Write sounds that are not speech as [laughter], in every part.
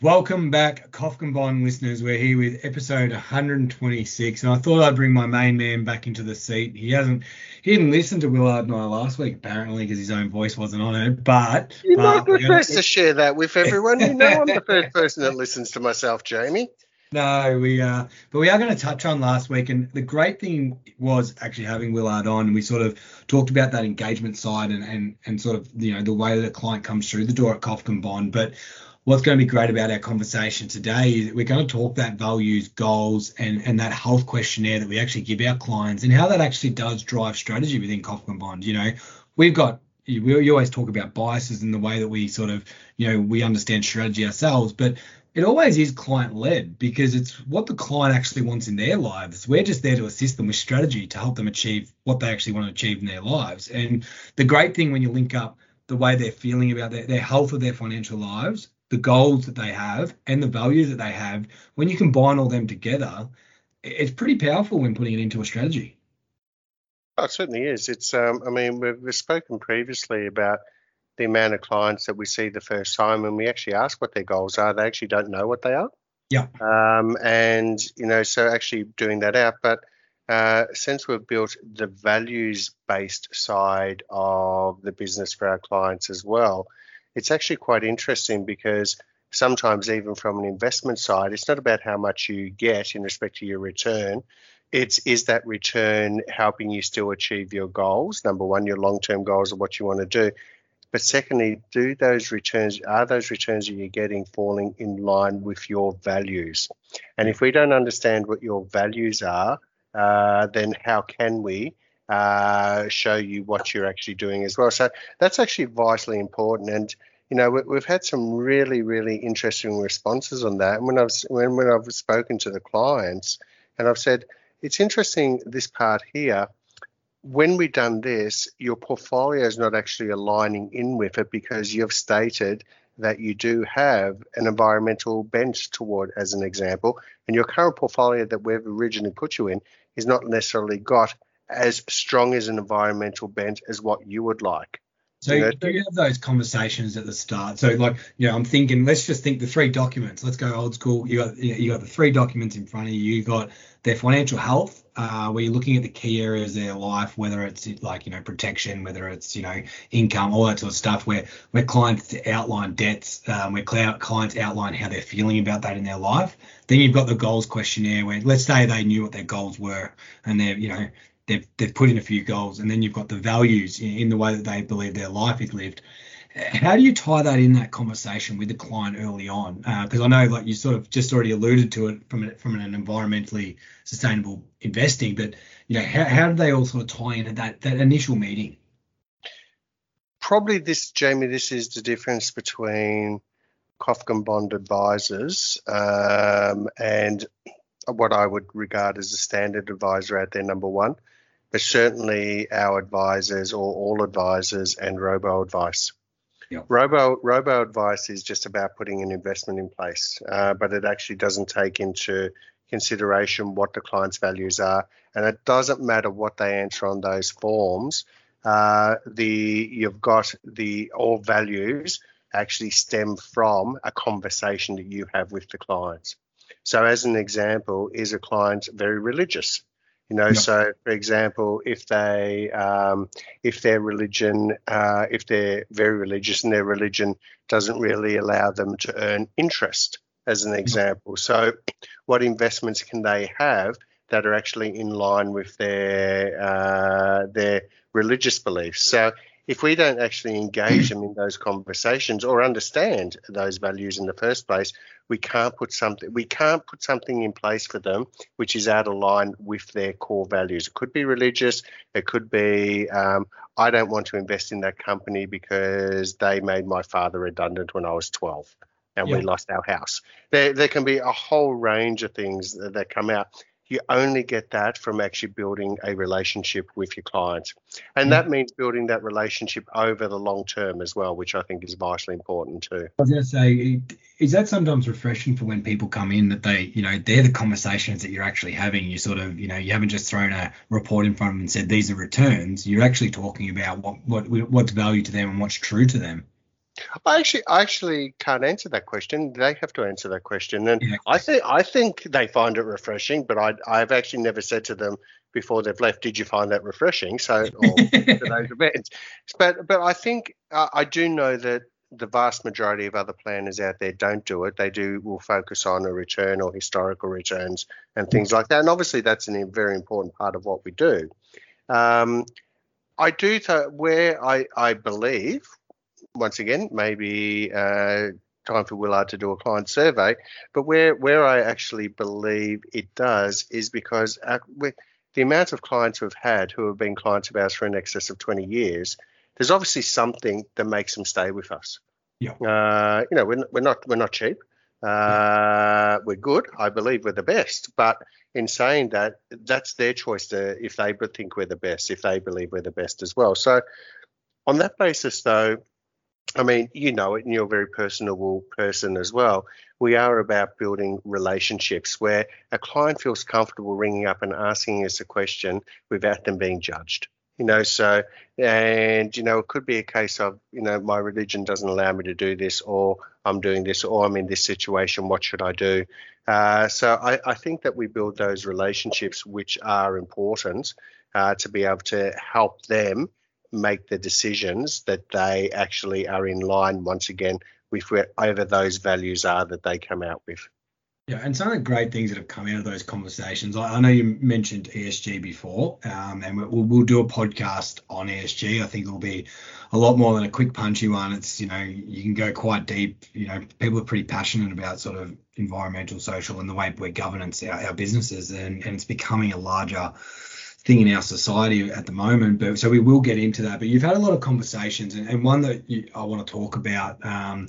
Welcome back, Kofkin Bond listeners. We're here with episode 126, and I thought I'd bring my main man back into the seat. He hasn't, he didn't listen to Willard and I last week apparently because his own voice wasn't on it. But you're but not the first to share that with everyone. You know I'm the first person that listens to myself, Jamie. [laughs] No, we uh, but we are going to touch on last week, and the great thing was actually having Willard on, and we sort of talked about that engagement side and and and sort of you know the way that a client comes through the door at Kofkin Bond, but what's going to be great about our conversation today is we're going to talk that values, goals, and, and that health questionnaire that we actually give our clients and how that actually does drive strategy within Kofkin Bond. You know, we've got we, we always talk about biases in the way that we sort of, you know, we understand strategy ourselves, but it always is client led because it's what the client actually wants in their lives. We're just there to assist them with strategy to help them achieve what they actually want to achieve in their lives. And the great thing when you link up the way they're feeling about their, their health of their financial lives the goals that they have and the values that they have, when you combine all them together, it's pretty powerful when putting it into a strategy. Oh, it certainly is. It's, um, I mean, we've, we've spoken previously about the amount of clients that we see the first time, and we actually ask what their goals are. They actually don't know what they are. Yeah. Um, and you know, so actually doing that out, but uh, since we've built the values-based side of the business for our clients as well, it's actually quite interesting because sometimes even from an investment side, it's not about how much you get in respect to your return. It's is that return helping you still achieve your goals? Number one, your long-term goals of what you want to do. But secondly, do those returns are those returns that you're getting falling in line with your values? And if we don't understand what your values are, uh, then how can we uh, show you what you're actually doing as well. So that's actually vitally important. And you know, we, have had some really, really interesting responses on that. And when I've when, when I've spoken to the clients, and I've said it's interesting this part here. When we've done this, your portfolio is not actually aligning in with it because you've stated that you do have an environmental bent toward, as an example, and your current portfolio that we've originally put you in is not necessarily got as strong as an environmental bent as what you would like. So you know, you have those conversations at the start? So like, you know, I'm thinking, let's just think the three documents. Let's go old school. You got you got the three documents in front of you. You got their financial health, uh, where you're looking at the key areas of their life, whether it's like you know protection, whether it's you know income, all that sort of stuff. Where where clients outline debts, um, where clients outline how they're feeling about that in their life. Then you've got the goals questionnaire, where let's say they knew what their goals were, and they're you know they've they've put in a few goals, and then you've got the values in, in the way that they believe their life is lived. How do you tie that in that conversation with the client early on? Because uh, I know, like you sort of just already alluded to it from from an environmentally sustainable investing, but you know, how, how do they all sort of tie into that that initial meeting? Probably this, Jamie. This is the difference between Kofkin Bond advisors um, and what I would regard as a standard advisor out there. Number one but certainly our advisors or all advisors and robo advice. Yep. Robo robo advice is just about putting an investment in place, uh, but it actually doesn't take into consideration what the client's values are, and it doesn't matter what they answer on those forms. Uh, the you've got the all values actually stem from a conversation that you have with the clients. So, as an example, is a client very religious? You know, so for example, if they, um, if their religion, uh, if they're very religious and their religion doesn't really allow them to earn interest, as an example. So, what investments can they have that are actually in line with their uh, their religious beliefs? So, if we don't actually engage them in those conversations or understand those values in the first place, we can't put something we can't put something in place for them which is out of line with their core values. It could be religious, it could be um, I don't want to invest in that company because they made my father redundant when I was 12 and yeah. we lost our house. There, there can be a whole range of things that, that come out you only get that from actually building a relationship with your clients. And mm. that means building that relationship over the long term as well, which I think is vitally important too. I was going to say, is that sometimes refreshing for when people come in that they, you know, they're the conversations that you're actually having? You sort of, you know, you haven't just thrown a report in front of them and said these are returns. You're actually talking about what, what what's value to them and what's true to them. I actually, I actually can't answer that question. They have to answer that question, and yeah. I think I think they find it refreshing. But I, I've actually never said to them before they've left, "Did you find that refreshing?" So, [laughs] or those events. But, but I think uh, I do know that the vast majority of other planners out there don't do it. They do will focus on a return or historical returns and things like that. And obviously, that's a very important part of what we do. Um, I do th- where I, I believe once again, maybe uh, time for Willard to do a client survey. But where where I actually believe it does is because uh, the amount of clients we've had who have been clients of ours for in excess of 20 years, there's obviously something that makes them stay with us. Yeah. Uh, you know, we're, we're not we're not cheap. Uh, we're good. I believe we're the best. But in saying that, that's their choice to if they think we're the best, if they believe we're the best as well. So on that basis, though, I mean, you know it, and you're a very personable person as well. We are about building relationships where a client feels comfortable ringing up and asking us a question without them being judged. You know, so, and, you know, it could be a case of, you know, my religion doesn't allow me to do this, or I'm doing this, or I'm in this situation, what should I do? Uh, so I, I, think that we build those relationships which are important uh, to be able to help them make the decisions that they actually are in line once again with whatever those values are that they come out with. Yeah, and some of the great things that have come out of those conversations. I, I know you mentioned ESG before, um, and we'll, we'll, do a podcast on ESG. I think it'll be a lot more than a quick punchy one. It's you know you can go quite deep. You know, people are pretty passionate about sort of environmental, social, and the way we governance our, our businesses, and, and it's becoming a larger thing in our society at the moment. But so we will get into that. But you've had a lot of conversations, and, and one that you, I want to talk about um,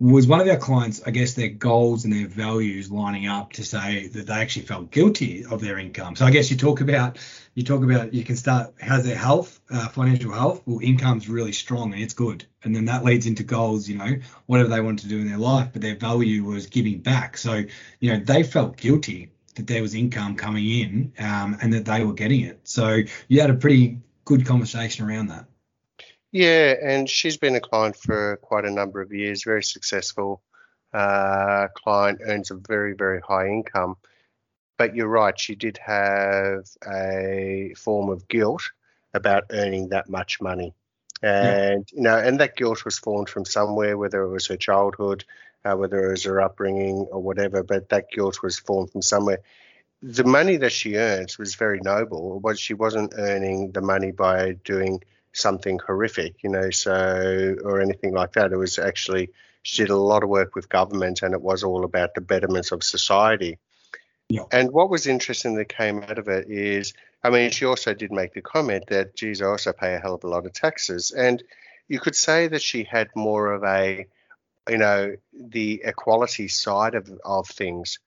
was one of our clients. I guess their goals and their values lining up to say that they actually felt guilty of their income. So I guess you talk about you talk about you can start how's their health, uh, financial health. Well, income's really strong and it's good, and then that leads into goals. You know, whatever they want to do in their life, but their value was giving back. So you know they felt guilty that there was income coming in um, and that they were getting it. So you had a pretty good conversation around that. Yeah, and she's been a client for quite a number of years, very successful uh, client, earns a very, very high income. But you're right, she did have a form of guilt about earning that much money. And yeah. you know, and that guilt was formed from somewhere, whether it was her childhood, uh, whether it was her upbringing or whatever, but that guilt was formed from somewhere. The money that she earns was very noble, but she wasn't earning the money by doing something horrific, you know, so or anything like that. It was actually she did a lot of work with government, and it was all about the betterments of society. Yeah. And what was interesting that came out of it is, I mean, she also did make the comment that, geez, I also pay a hell of a lot of taxes. And you could say that she had more of a you know, the equality side of, of things.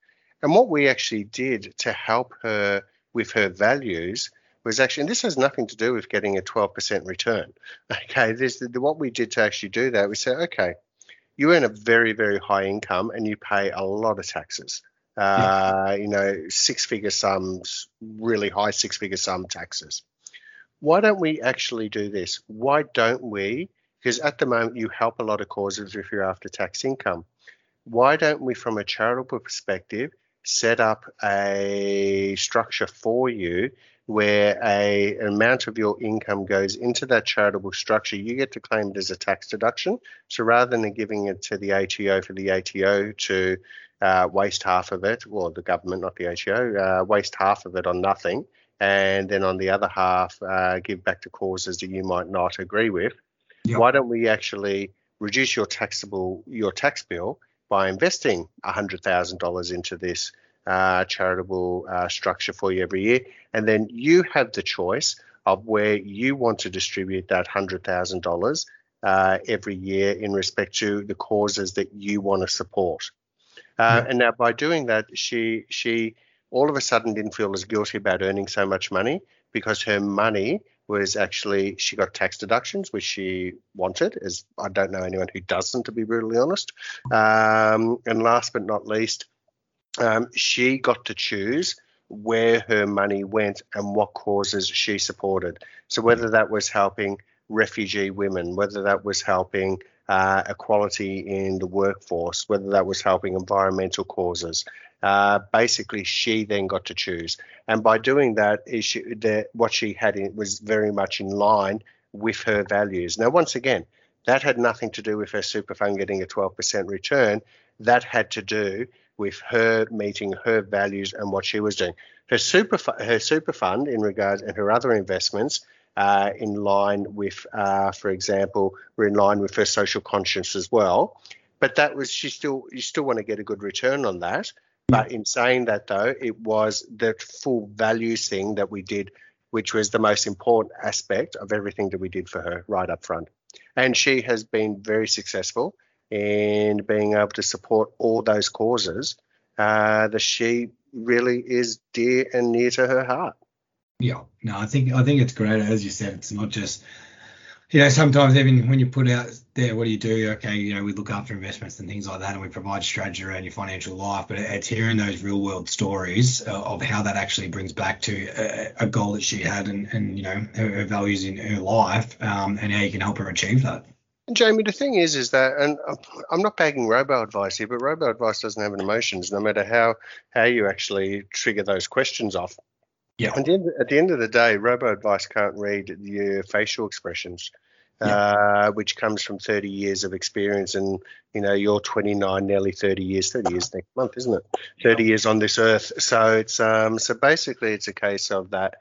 And what we actually did to help her with her values was actually, and this has nothing to do with getting a 12% return. [laughs] Okay, this what we did to actually do that. We said, okay, you earn a very, very high income and you pay a lot of taxes. Uh, you know, six figure sums, really high six figure sum taxes. Why don't we actually do this? Why don't we because at the moment you help a lot of causes if you're after tax income. Why don't we, from a charitable perspective, set up a structure for you where a an amount of your income goes into that charitable structure, you get to claim it as a tax deduction. So rather than giving it to the ATO for the ATO to uh, waste half of it, or the government, not the ATO, uh, waste half of it on nothing, and then on the other half uh, give back to causes that you might not agree with, Yep. Why don't we actually reduce your taxable your tax bill by investing $100,000 into this uh, charitable uh, structure for you every year, and then you have the choice of where you want to distribute that $100,000 uh, every year in respect to the causes that you want to support. Uh, And now by doing that, she she all of a sudden didn't feel as guilty about earning so much money because her money was actually she got tax deductions, which she wanted. As I don't know anyone who doesn't, to be brutally honest. Um, and last but not least, um, she got to choose where her money went and what causes she supported. So whether that was helping refugee women, whether that was helping uh, equality in the workforce, whether that was helping environmental causes. Uh, basically, she then got to choose, and by doing that, she, the, what she had in, was very much in line with her values. Now, once again, that had nothing to do with her super fund getting a 12% return. That had to do with her meeting her values and what she was doing. Her super her super fund in regards and her other investments uh, in line with, uh, for example, were in line with her social conscience as well. But that was she still you still want to get a good return on that. But in saying that though, it was the full value thing that we did, which was the most important aspect of everything that we did for her right up front. And she has been very successful in being able to support all those causes uh, that she really is dear and near to her heart. Yeah, no, I think I think it's great. As you said, it's not just you know sometimes even when you put out there, what do you do? Okay, you know we look after investments and things like that, and we provide strategy around your financial life. But it's hearing those real world stories of how that actually brings back to a, goal that she had and and you know her, her values in her life, um, and how you can help her achieve that. And Jamie, the thing is, is that, and I'm not bagging robo advice here, but robo advice doesn't have an emotions, no matter how how you actually trigger those questions off. Yeah. At the, end, at the end of the day, robo advice can't read your facial expressions, yeah. uh, which comes from 30 years of experience. And, you know, you're 29, nearly 30 years, 30 years next month, isn't it? 30 years on this earth. So it's, um, so basically it's a case of that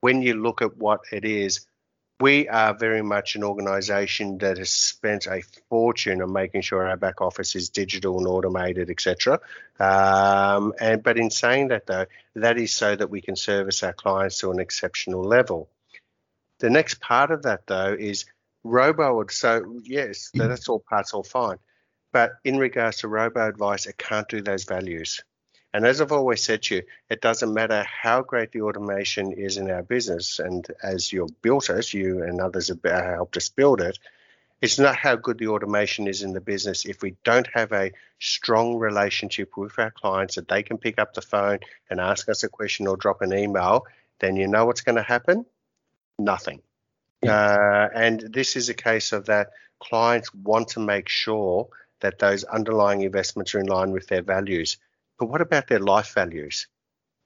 when you look at what it is, we are very much an organization that has spent a fortune on making sure our back office is digital and automated, etc. Um, and but in saying that though, that is so that we can service our clients to an exceptional level. The next part of that though is robo. Advice. So yes, that's all parts all fine, but in regards to robo advice, it can't do those values. And as I've always said to you, it doesn't matter how great the automation is in our business, and as you've built it, you and others have helped us build it. It's not how good the automation is in the business if we don't have a strong relationship with our clients that they can pick up the phone and ask us a question or drop an email. Then you know what's going to happen? Nothing. Uh, and this is a case of that clients want to make sure that those underlying investments are in line with their values. But what about their life values?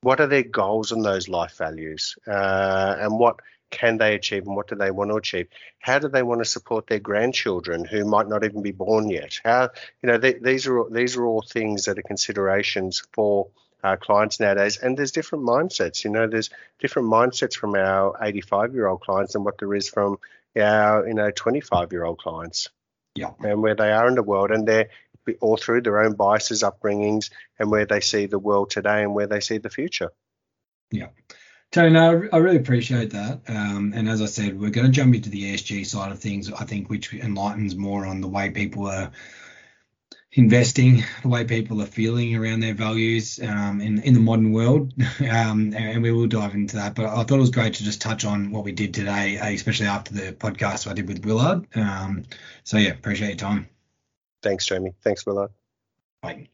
What are their goals in those life values? Uh, and what can they achieve and what do they want to achieve? How do they want to support their grandchildren who might not even be born yet? How you know they, these are these are all things that are considerations for our clients nowadays. And there's different mindsets. You know, there's different mindsets from our 85 year old clients than what there is from our you know 25 year old clients. Yeah. And where they are in the world, and they're all through their own biases, upbringings, and where they see the world today and where they see the future. Yeah. Tony, no, I really appreciate that. Um, and as I said, we're going to jump into the ESG side of things, I think, which enlightens more on the way people are investing, the way people are feeling around their values um, in, in the modern world. [laughs] Um, and we will dive into that. But I thought it was great to just touch on what we did today, especially after the podcast I did with Willard. Um, so, yeah, appreciate your time. Thanks, Jamie. Thanks, Willard. Bye.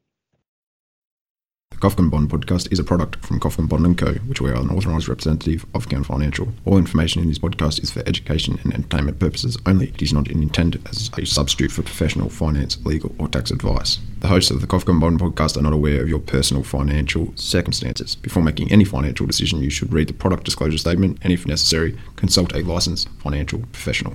The Kofkin Bond podcast is a product from Kofkin Bond & Co., which we are an authorised representative of Count Financial. All information in this podcast is for education and entertainment purposes only. It is not intended as a substitute for professional finance, legal, or tax advice. The hosts of the Kofkin Bond podcast are not aware of your personal financial circumstances. Before making any financial decision, you should read the product disclosure statement and, if necessary, consult a licensed financial professional.